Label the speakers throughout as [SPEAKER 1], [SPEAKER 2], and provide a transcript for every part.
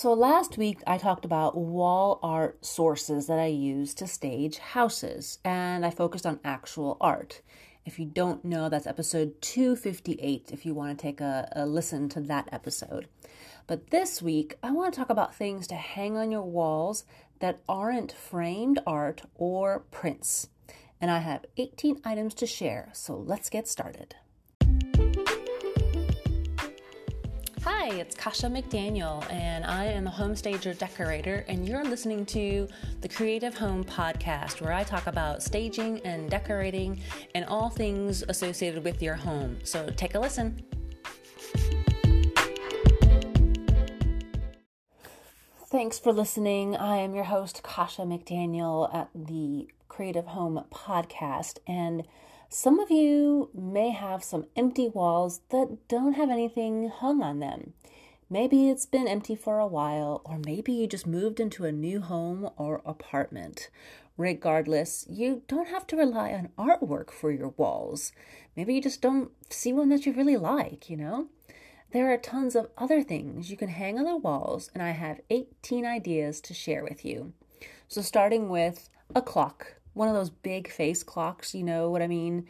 [SPEAKER 1] So, last week I talked about wall art sources that I use to stage houses, and I focused on actual art. If you don't know, that's episode 258 if you want to take a, a listen to that episode. But this week, I want to talk about things to hang on your walls that aren't framed art or prints. And I have 18 items to share, so let's get started. Hi, it's Kasha McDaniel, and I am a home stager decorator, and you're listening to the Creative Home Podcast, where I talk about staging and decorating and all things associated with your home. So take a listen. Thanks for listening. I am your host, Kasha McDaniel, at the Creative Home Podcast, and some of you may have some empty walls that don't have anything hung on them. Maybe it's been empty for a while, or maybe you just moved into a new home or apartment. Regardless, you don't have to rely on artwork for your walls. Maybe you just don't see one that you really like, you know? There are tons of other things you can hang on the walls, and I have 18 ideas to share with you. So, starting with a clock one of those big face clocks, you know what I mean?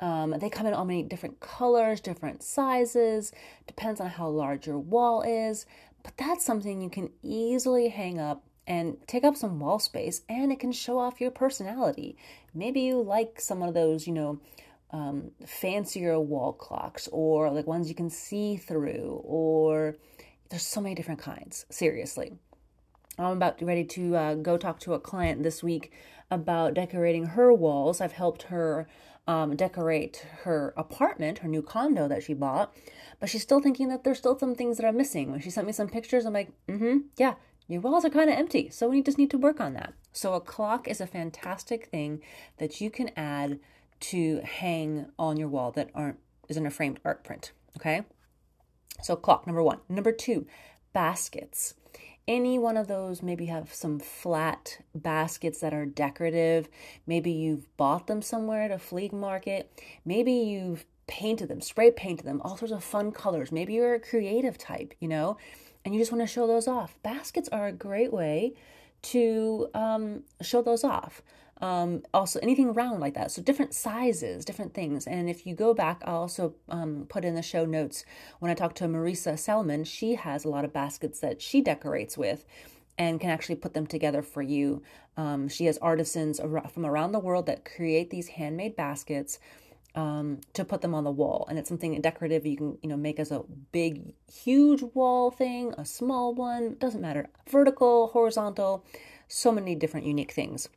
[SPEAKER 1] Um, they come in all many different colors, different sizes, depends on how large your wall is. But that's something you can easily hang up and take up some wall space, and it can show off your personality. Maybe you like some of those, you know, um, fancier wall clocks, or like ones you can see through, or there's so many different kinds. Seriously. I'm about ready to uh, go talk to a client this week about decorating her walls. I've helped her um, decorate her apartment, her new condo that she bought, but she's still thinking that there's still some things that are missing. When she sent me some pictures, I'm like, mm hmm, yeah, your walls are kind of empty, so we just need to work on that. So, a clock is a fantastic thing that you can add to hang on your wall that aren't isn't a framed art print. Okay, so clock number one. Number two, baskets any one of those maybe have some flat baskets that are decorative. Maybe you've bought them somewhere at a flea market. Maybe you've painted them, spray painted them, all sorts of fun colors. Maybe you're a creative type, you know, and you just want to show those off. Baskets are a great way to um, show those off. Um, also, anything round like that. So, different sizes, different things. And if you go back, I'll also um, put in the show notes when I talk to Marisa Selman. She has a lot of baskets that she decorates with and can actually put them together for you. Um, she has artisans from around the world that create these handmade baskets. Um, to put them on the wall. And it's something decorative you can, you know, make as a big, huge wall thing, a small one, doesn't matter. Vertical, horizontal, so many different unique things.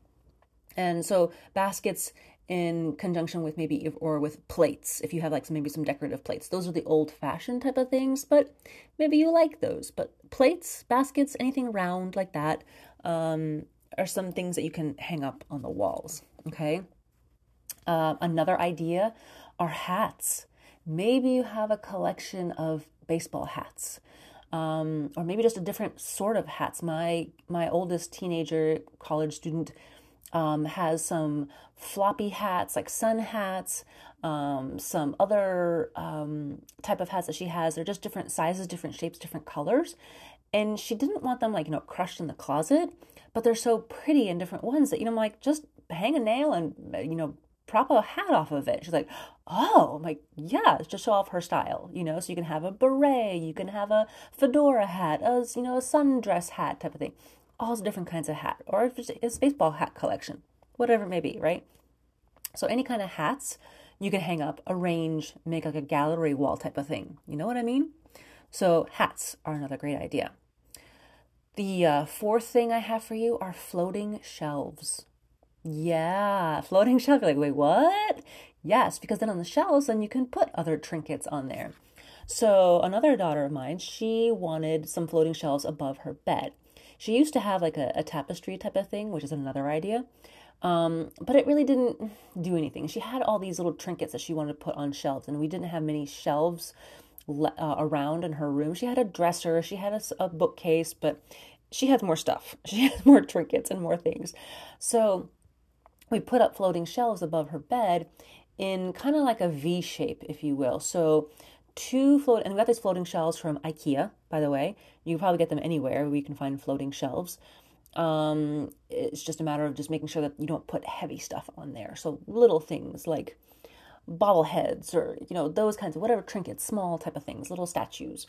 [SPEAKER 1] And so baskets in conjunction with maybe or with plates if you have like some, maybe some decorative plates. Those are the old fashioned type of things but maybe you like those. But plates baskets anything round like that um, are some things that you can hang up on the walls okay? Uh, another idea are hats. Maybe you have a collection of baseball hats um, or maybe just a different sort of hats. My my oldest teenager college student um, has some floppy hats, like sun hats, um, some other um, type of hats that she has. They're just different sizes, different shapes, different colors. And she didn't want them like, you know, crushed in the closet, but they're so pretty and different ones that, you know, I'm like, just hang a nail and, you know, prop a hat off of it. She's like, oh, I'm like, yeah, just show off her style, you know, so you can have a beret, you can have a fedora hat, a, you know, a sundress hat type of thing all different kinds of hat, or if it's a baseball hat collection, whatever it may be, right? So any kind of hats you can hang up, arrange, make like a gallery wall type of thing. You know what I mean? So hats are another great idea. The uh, fourth thing I have for you are floating shelves. Yeah, floating shelves. You're like, wait, what? Yes, because then on the shelves, then you can put other trinkets on there. So another daughter of mine, she wanted some floating shelves above her bed. She used to have like a, a tapestry type of thing, which is another idea. Um, but it really didn't do anything. She had all these little trinkets that she wanted to put on shelves, and we didn't have many shelves uh, around in her room. She had a dresser, she had a, a bookcase, but she has more stuff. She has more trinkets and more things. So we put up floating shelves above her bed in kind of like a V shape, if you will. So two float, and we got these floating shelves from IKEA, by the way. You can probably get them anywhere we can find floating shelves. Um, it's just a matter of just making sure that you don't put heavy stuff on there. So little things like bobbleheads or you know those kinds of whatever trinkets, small type of things, little statues.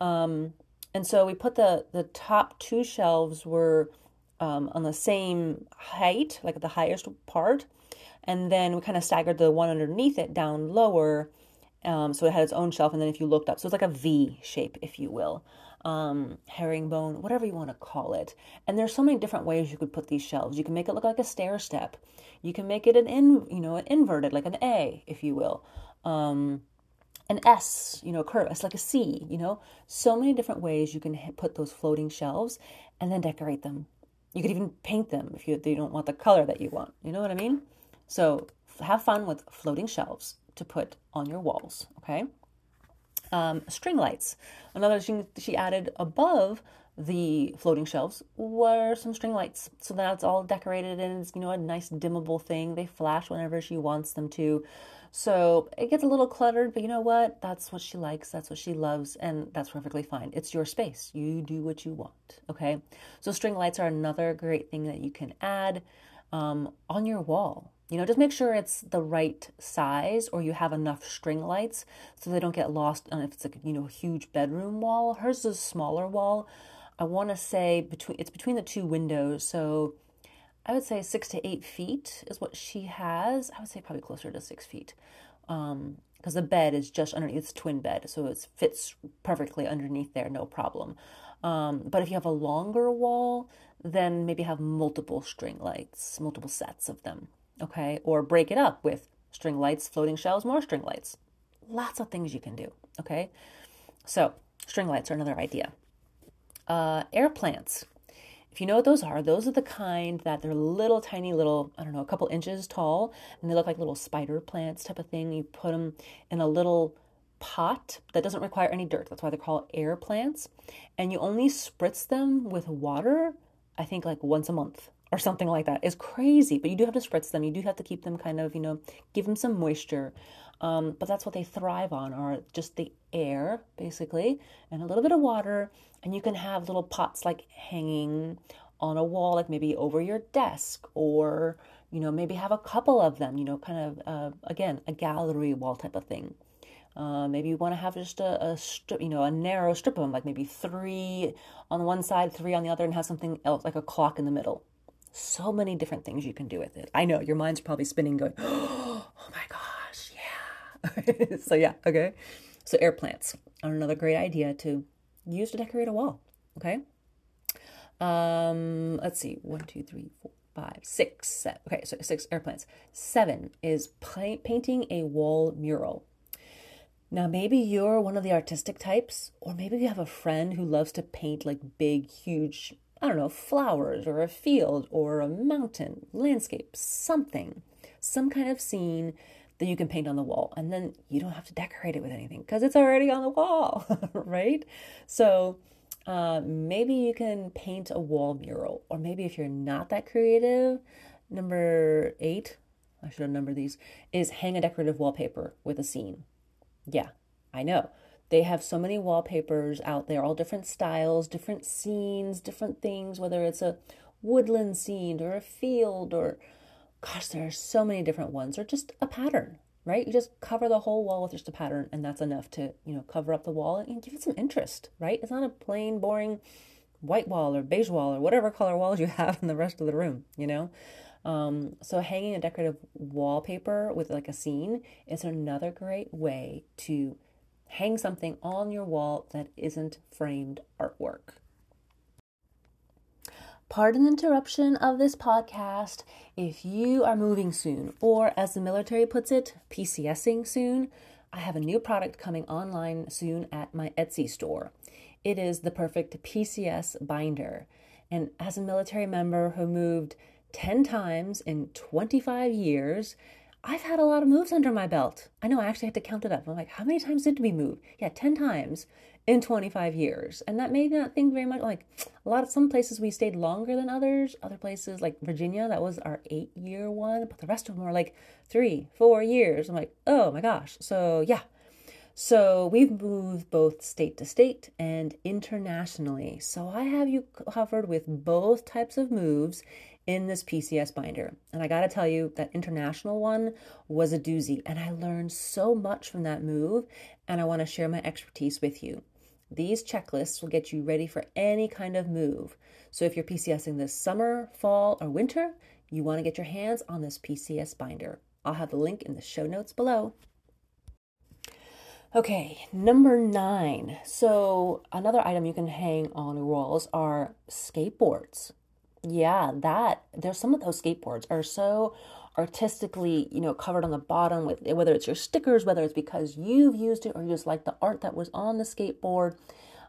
[SPEAKER 1] Um, and so we put the the top two shelves were um, on the same height, like the highest part, and then we kind of staggered the one underneath it down lower, um, so it had its own shelf. And then if you looked up, so it's like a V shape, if you will, um, herringbone, whatever you want to call it. And there's so many different ways you could put these shelves. You can make it look like a stair step. You can make it an in, you know, an inverted, like an A, if you will. Um, an S, you know, curve. It's like a C, you know. So many different ways you can put those floating shelves and then decorate them. You could even paint them if you, you don't want the color that you want. You know what I mean? So have fun with floating shelves to put on your walls, okay? Um, string lights. Another thing she added above the floating shelves were some string lights. So that's all decorated and it's, you know, a nice dimmable thing. They flash whenever she wants them to. So it gets a little cluttered, but you know what? That's what she likes. That's what she loves. And that's perfectly fine. It's your space. You do what you want. Okay. So string lights are another great thing that you can add um, on your wall. You know, just make sure it's the right size or you have enough string lights so they don't get lost on if it's like, you know, a huge bedroom wall. Hers is a smaller wall. I want to say between it's between the two windows, so I would say six to eight feet is what she has. I would say probably closer to six feet, because um, the bed is just underneath. It's twin bed, so it fits perfectly underneath there, no problem. Um, but if you have a longer wall, then maybe have multiple string lights, multiple sets of them, okay? Or break it up with string lights, floating shells, more string lights. Lots of things you can do, okay? So string lights are another idea uh, air plants. If you know what those are, those are the kind that they're little tiny little, I don't know, a couple inches tall, and they look like little spider plants type of thing. You put them in a little pot that doesn't require any dirt. That's why they're called air plants. And you only spritz them with water, I think like once a month or something like that is crazy, but you do have to spritz them. You do have to keep them kind of, you know, give them some moisture. Um, but that's what they thrive on, are just the air, basically, and a little bit of water. And you can have little pots like hanging on a wall, like maybe over your desk, or, you know, maybe have a couple of them, you know, kind of, uh, again, a gallery wall type of thing. Uh, maybe you want to have just a, a strip, you know, a narrow strip of them, like maybe three on one side, three on the other, and have something else, like a clock in the middle. So many different things you can do with it. I know your mind's probably spinning, going, oh my gosh, yeah. so, yeah, okay. So, air plants are another great idea to use to decorate a wall, okay? Um, let's see, one, two, three, four, five, six, seven. Okay, so six air plants. Seven is painting a wall mural. Now, maybe you're one of the artistic types, or maybe you have a friend who loves to paint like big, huge I don't know, flowers or a field or a mountain, landscape, something, some kind of scene that you can paint on the wall. And then you don't have to decorate it with anything because it's already on the wall, right? So uh, maybe you can paint a wall mural, or maybe if you're not that creative, number eight, I should have numbered these, is hang a decorative wallpaper with a scene. Yeah, I know. They have so many wallpapers out there, all different styles, different scenes, different things, whether it's a woodland scene or a field or, gosh, there are so many different ones, or just a pattern, right? You just cover the whole wall with just a pattern, and that's enough to, you know, cover up the wall and give it some interest, right? It's not a plain, boring white wall or beige wall or whatever color walls you have in the rest of the room, you know? Um, so hanging a decorative wallpaper with like a scene is another great way to hang something on your wall that isn't framed artwork. Pardon the interruption of this podcast. If you are moving soon, or as the military puts it, PCSing soon, I have a new product coming online soon at my Etsy store. It is the perfect PCS binder. And as a military member who moved 10 times in 25 years, I've had a lot of moves under my belt. I know I actually had to count it up. I'm like, how many times did we move? Yeah, 10 times in 25 years. And that made me not think very much like a lot of some places we stayed longer than others. Other places like Virginia, that was our eight year one, but the rest of them were like three, four years. I'm like, oh my gosh. So yeah. So we've moved both state to state and internationally. So I have you covered with both types of moves in this PCS binder. And I got to tell you, that international one was a doozy. And I learned so much from that move. And I want to share my expertise with you. These checklists will get you ready for any kind of move. So if you're PCSing this summer, fall, or winter, you want to get your hands on this PCS binder. I'll have the link in the show notes below. Okay, number nine. So, another item you can hang on walls are skateboards. Yeah, that there's some of those skateboards are so artistically, you know, covered on the bottom with whether it's your stickers, whether it's because you've used it or you just like the art that was on the skateboard.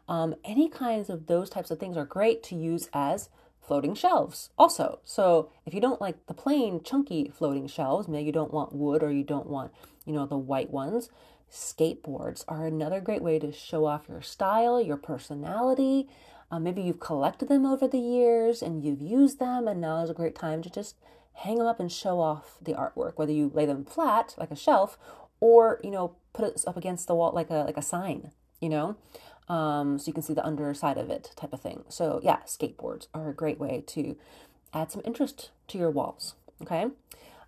[SPEAKER 1] Um, any kinds of those types of things are great to use as floating shelves also. So if you don't like the plain chunky floating shelves, maybe you don't want wood or you don't want, you know, the white ones, skateboards are another great way to show off your style, your personality. Uh, maybe you've collected them over the years and you've used them, and now is a great time to just hang them up and show off the artwork. Whether you lay them flat like a shelf, or you know put it up against the wall like a like a sign, you know, um, so you can see the underside of it, type of thing. So yeah, skateboards are a great way to add some interest to your walls. Okay.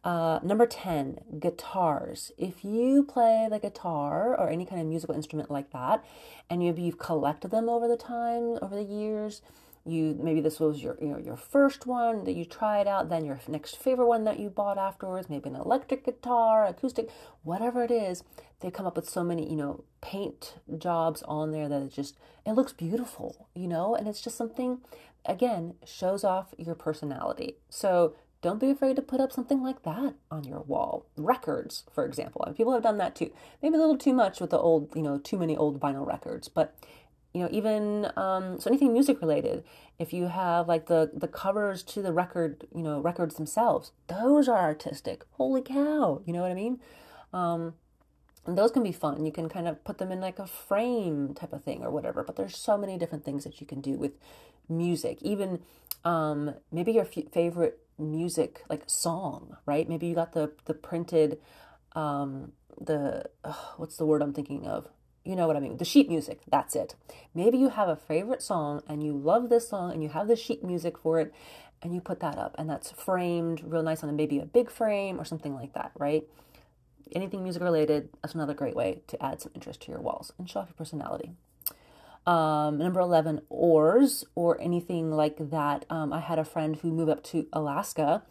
[SPEAKER 1] Uh, number 10, guitars. If you play the guitar or any kind of musical instrument like that, and you've, you've collected them over the time, over the years, you maybe this was your you know your first one that you tried out, then your next favorite one that you bought afterwards, maybe an electric guitar, acoustic, whatever it is. They come up with so many you know paint jobs on there that it just it looks beautiful, you know, and it's just something again shows off your personality. So don't be afraid to put up something like that on your wall. Records, for example. I mean, people have done that too. Maybe a little too much with the old, you know, too many old vinyl records. But, you know, even um, so anything music related, if you have like the the covers to the record, you know, records themselves, those are artistic. Holy cow! You know what I mean? Um, and those can be fun. You can kind of put them in like a frame type of thing or whatever. But there's so many different things that you can do with music. Even um, maybe your f- favorite music like song, right? Maybe you got the the printed um the what's the word I'm thinking of? You know what I mean? The sheet music. That's it. Maybe you have a favorite song and you love this song and you have the sheet music for it and you put that up and that's framed real nice on maybe a big frame or something like that, right? Anything music related, that's another great way to add some interest to your walls and show off your personality. Um, number 11, oars or anything like that. Um, I had a friend who moved up to Alaska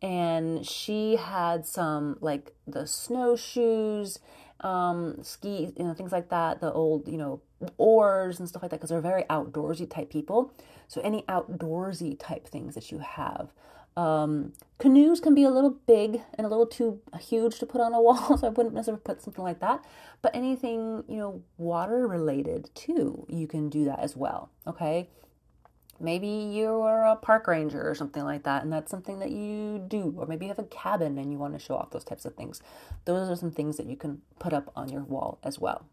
[SPEAKER 1] and she had some like the snowshoes, um, ski, you know, things like that, the old, you know, oars and stuff like that, because they're very outdoorsy type people. So any outdoorsy type things that you have. Um, canoes can be a little big and a little too huge to put on a wall, so I wouldn't necessarily put something like that. But anything, you know, water related too, you can do that as well. Okay. Maybe you're a park ranger or something like that, and that's something that you do. Or maybe you have a cabin and you want to show off those types of things. Those are some things that you can put up on your wall as well.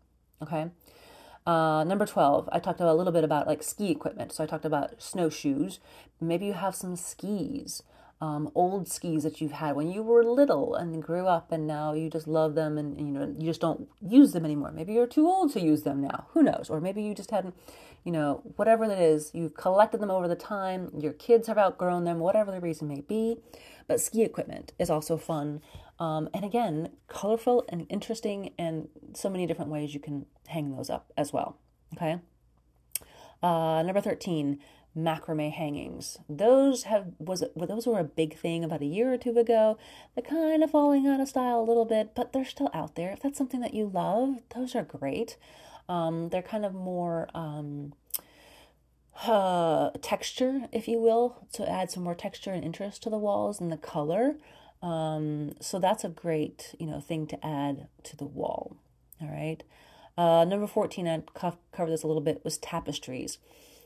[SPEAKER 1] Okay. Uh, number 12, I talked a little bit about like ski equipment. So I talked about snowshoes. Maybe you have some skis um, old skis that you've had when you were little and grew up and now you just love them and, you know you just don't use them anymore. Maybe you're too old to use them now. Who knows? Or maybe you just hadn't you know whatever it is you've collected them over the time. Your kids have outgrown them whatever the reason may be. But ski equipment is also fun. Um, and again colorful and interesting and so many different ways you can hang those up as well. Okay? Uh, number 13 macrame hangings. Those have was those were a big thing about a year or two ago. They're kind of falling out of style a little bit, but they're still out there. If that's something that you love, those are great. Um, they're kind of more um, uh, texture, if you will, to add some more texture and interest to the walls and the color. Um, so that's a great you know thing to add to the wall. All right. Uh, number 14, I covered this a little bit, was tapestries.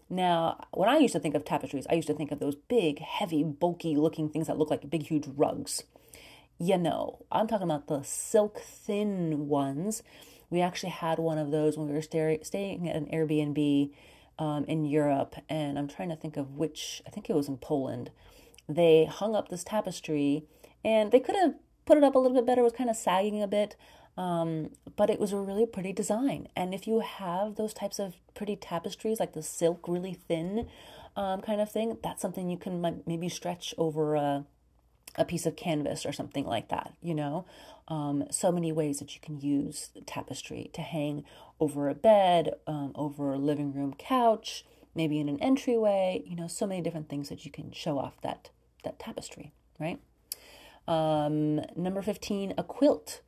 [SPEAKER 1] Now, when I used to think of tapestries, I used to think of those big, heavy, bulky looking things that look like big, huge rugs. You know, I'm talking about the silk thin ones. We actually had one of those when we were stay- staying at an Airbnb um, in Europe, and I'm trying to think of which, I think it was in Poland. They hung up this tapestry, and they could have put it up a little bit better, it was kind of sagging a bit. Um, but it was a really pretty design. And if you have those types of pretty tapestries, like the silk, really thin um, kind of thing, that's something you can maybe stretch over a, a piece of canvas or something like that, you know? Um, so many ways that you can use tapestry to hang over a bed, um, over a living room couch, maybe in an entryway, you know, so many different things that you can show off that, that tapestry, right? Um, number 15, a quilt.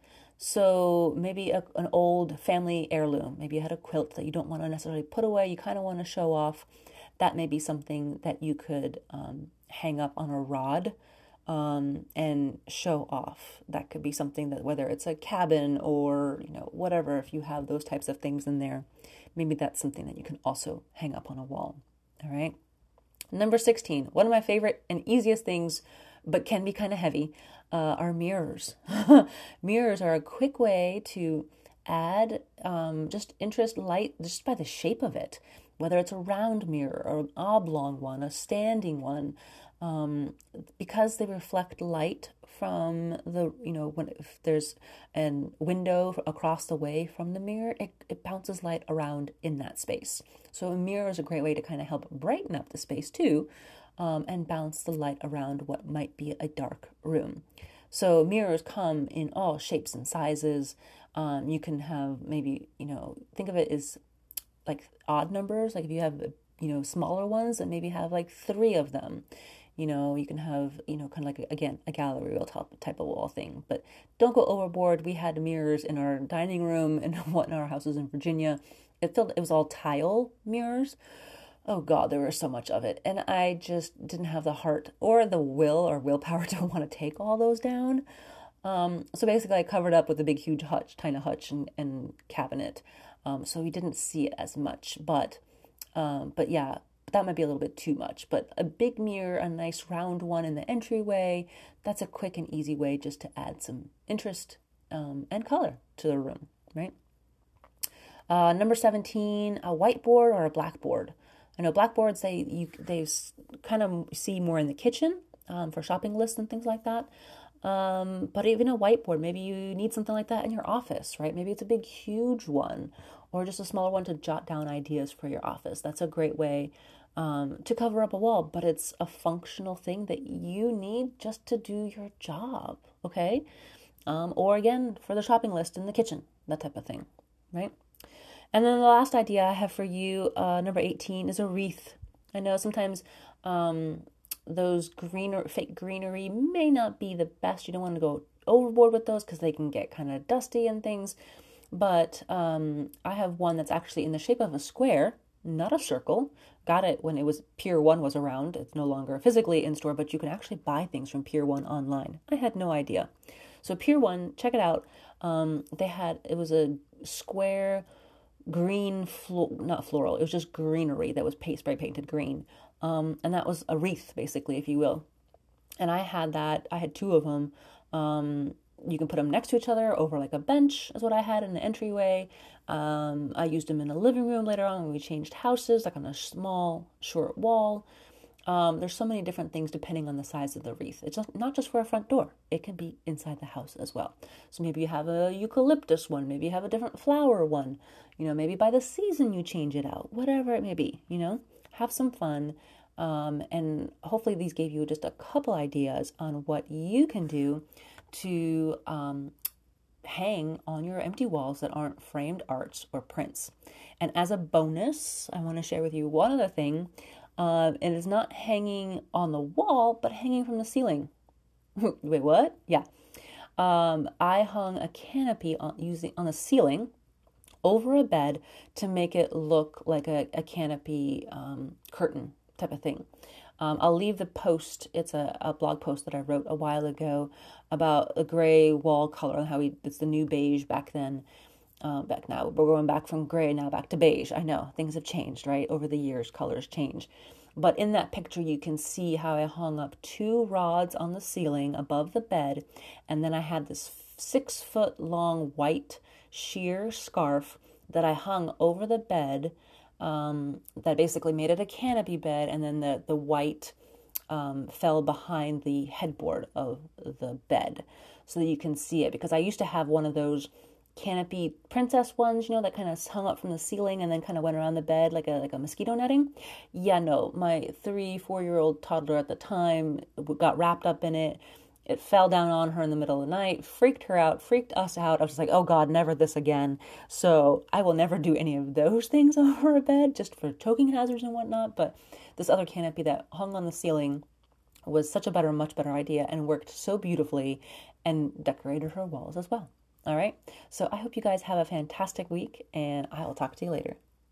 [SPEAKER 1] So maybe a, an old family heirloom. Maybe you had a quilt that you don't want to necessarily put away. You kind of want to show off. That may be something that you could um, hang up on a rod um, and show off. That could be something that whether it's a cabin or you know whatever. If you have those types of things in there, maybe that's something that you can also hang up on a wall. All right. Number 16, one of my favorite and easiest things, but can be kind of heavy uh, are mirrors. mirrors are a quick way to add um, just interest light just by the shape of it, whether it's a round mirror or an oblong one, a standing one, um, because they reflect light from the you know when if there's a window across the way from the mirror it, it bounces light around in that space so a mirror is a great way to kind of help brighten up the space too um, and bounce the light around what might be a dark room. So mirrors come in all shapes and sizes. Um, you can have maybe, you know, think of it as like odd numbers. Like if you have, you know, smaller ones and maybe have like three of them. You know, you can have, you know, kind of like, again, a gallery wall type, type of wall thing. But don't go overboard. We had mirrors in our dining room and what in our houses in Virginia. It felt it was all tile mirrors oh god there was so much of it. And i just didn't have the heart or the will or willpower to want to take all those down. Um, so basically i covered up with a big huge hutch tiny hutch and, and cabinet. Um, so we didn't see it as much but um, but yeah that might be a little bit too much. But a big mirror a nice round one in the entryway that's a quick and easy way just to add some interest um, and color to the room right? Uh, number 17 a whiteboard or a blackboard I know blackboards they you they kind of see more in the kitchen um, for shopping lists and things like that. Um, but even a whiteboard, maybe you need something like that in your office, right? Maybe it's a big, huge one, or just a smaller one to jot down ideas for your office. That's a great way um, to cover up a wall, but it's a functional thing that you need just to do your job, okay? Um, or again, for the shopping list in the kitchen, that type of thing, right? And then the last idea I have for you, uh, number 18, is a wreath. I know sometimes um, those greener, fake greenery may not be the best. You don't want to go overboard with those because they can get kind of dusty and things. But um, I have one that's actually in the shape of a square, not a circle. Got it when it was Pier 1 was around. It's no longer physically in store, but you can actually buy things from Pier 1 online. I had no idea. So, Pier 1, check it out. Um, they had, it was a square green, not floral, it was just greenery that was spray painted green. Um, and that was a wreath, basically, if you will. And I had that, I had two of them. Um, you can put them next to each other over like a bench, is what I had in the entryway. Um, I used them in the living room later on when we changed houses, like on a small, short wall. Um, there's so many different things depending on the size of the wreath. It's not just for a front door, it can be inside the house as well. So maybe you have a eucalyptus one, maybe you have a different flower one, you know, maybe by the season you change it out, whatever it may be, you know, have some fun. Um, and hopefully, these gave you just a couple ideas on what you can do to um, hang on your empty walls that aren't framed arts or prints. And as a bonus, I want to share with you one other thing uh, it is not hanging on the wall, but hanging from the ceiling. Wait, what? Yeah. Um, I hung a canopy on using on the ceiling over a bed to make it look like a, a canopy um, curtain type of thing. Um, I'll leave the post. It's a, a blog post that I wrote a while ago about a gray wall color and how we, it's the new beige back then uh, back now. We're going back from gray now back to beige. I know things have changed, right? Over the years, colors change. But in that picture, you can see how I hung up two rods on the ceiling above the bed, and then I had this six foot long white sheer scarf that I hung over the bed. Um, that basically made it a canopy bed, and then the the white um, fell behind the headboard of the bed, so that you can see it. Because I used to have one of those canopy princess ones, you know, that kind of hung up from the ceiling and then kind of went around the bed like a like a mosquito netting. Yeah, no, my three, four year old toddler at the time got wrapped up in it. It fell down on her in the middle of the night, freaked her out, freaked us out. I was just like, oh God, never this again. So I will never do any of those things over a bed just for choking hazards and whatnot. But this other canopy that hung on the ceiling was such a better, much better idea and worked so beautifully and decorated her walls as well. All right. So I hope you guys have a fantastic week and I will talk to you later.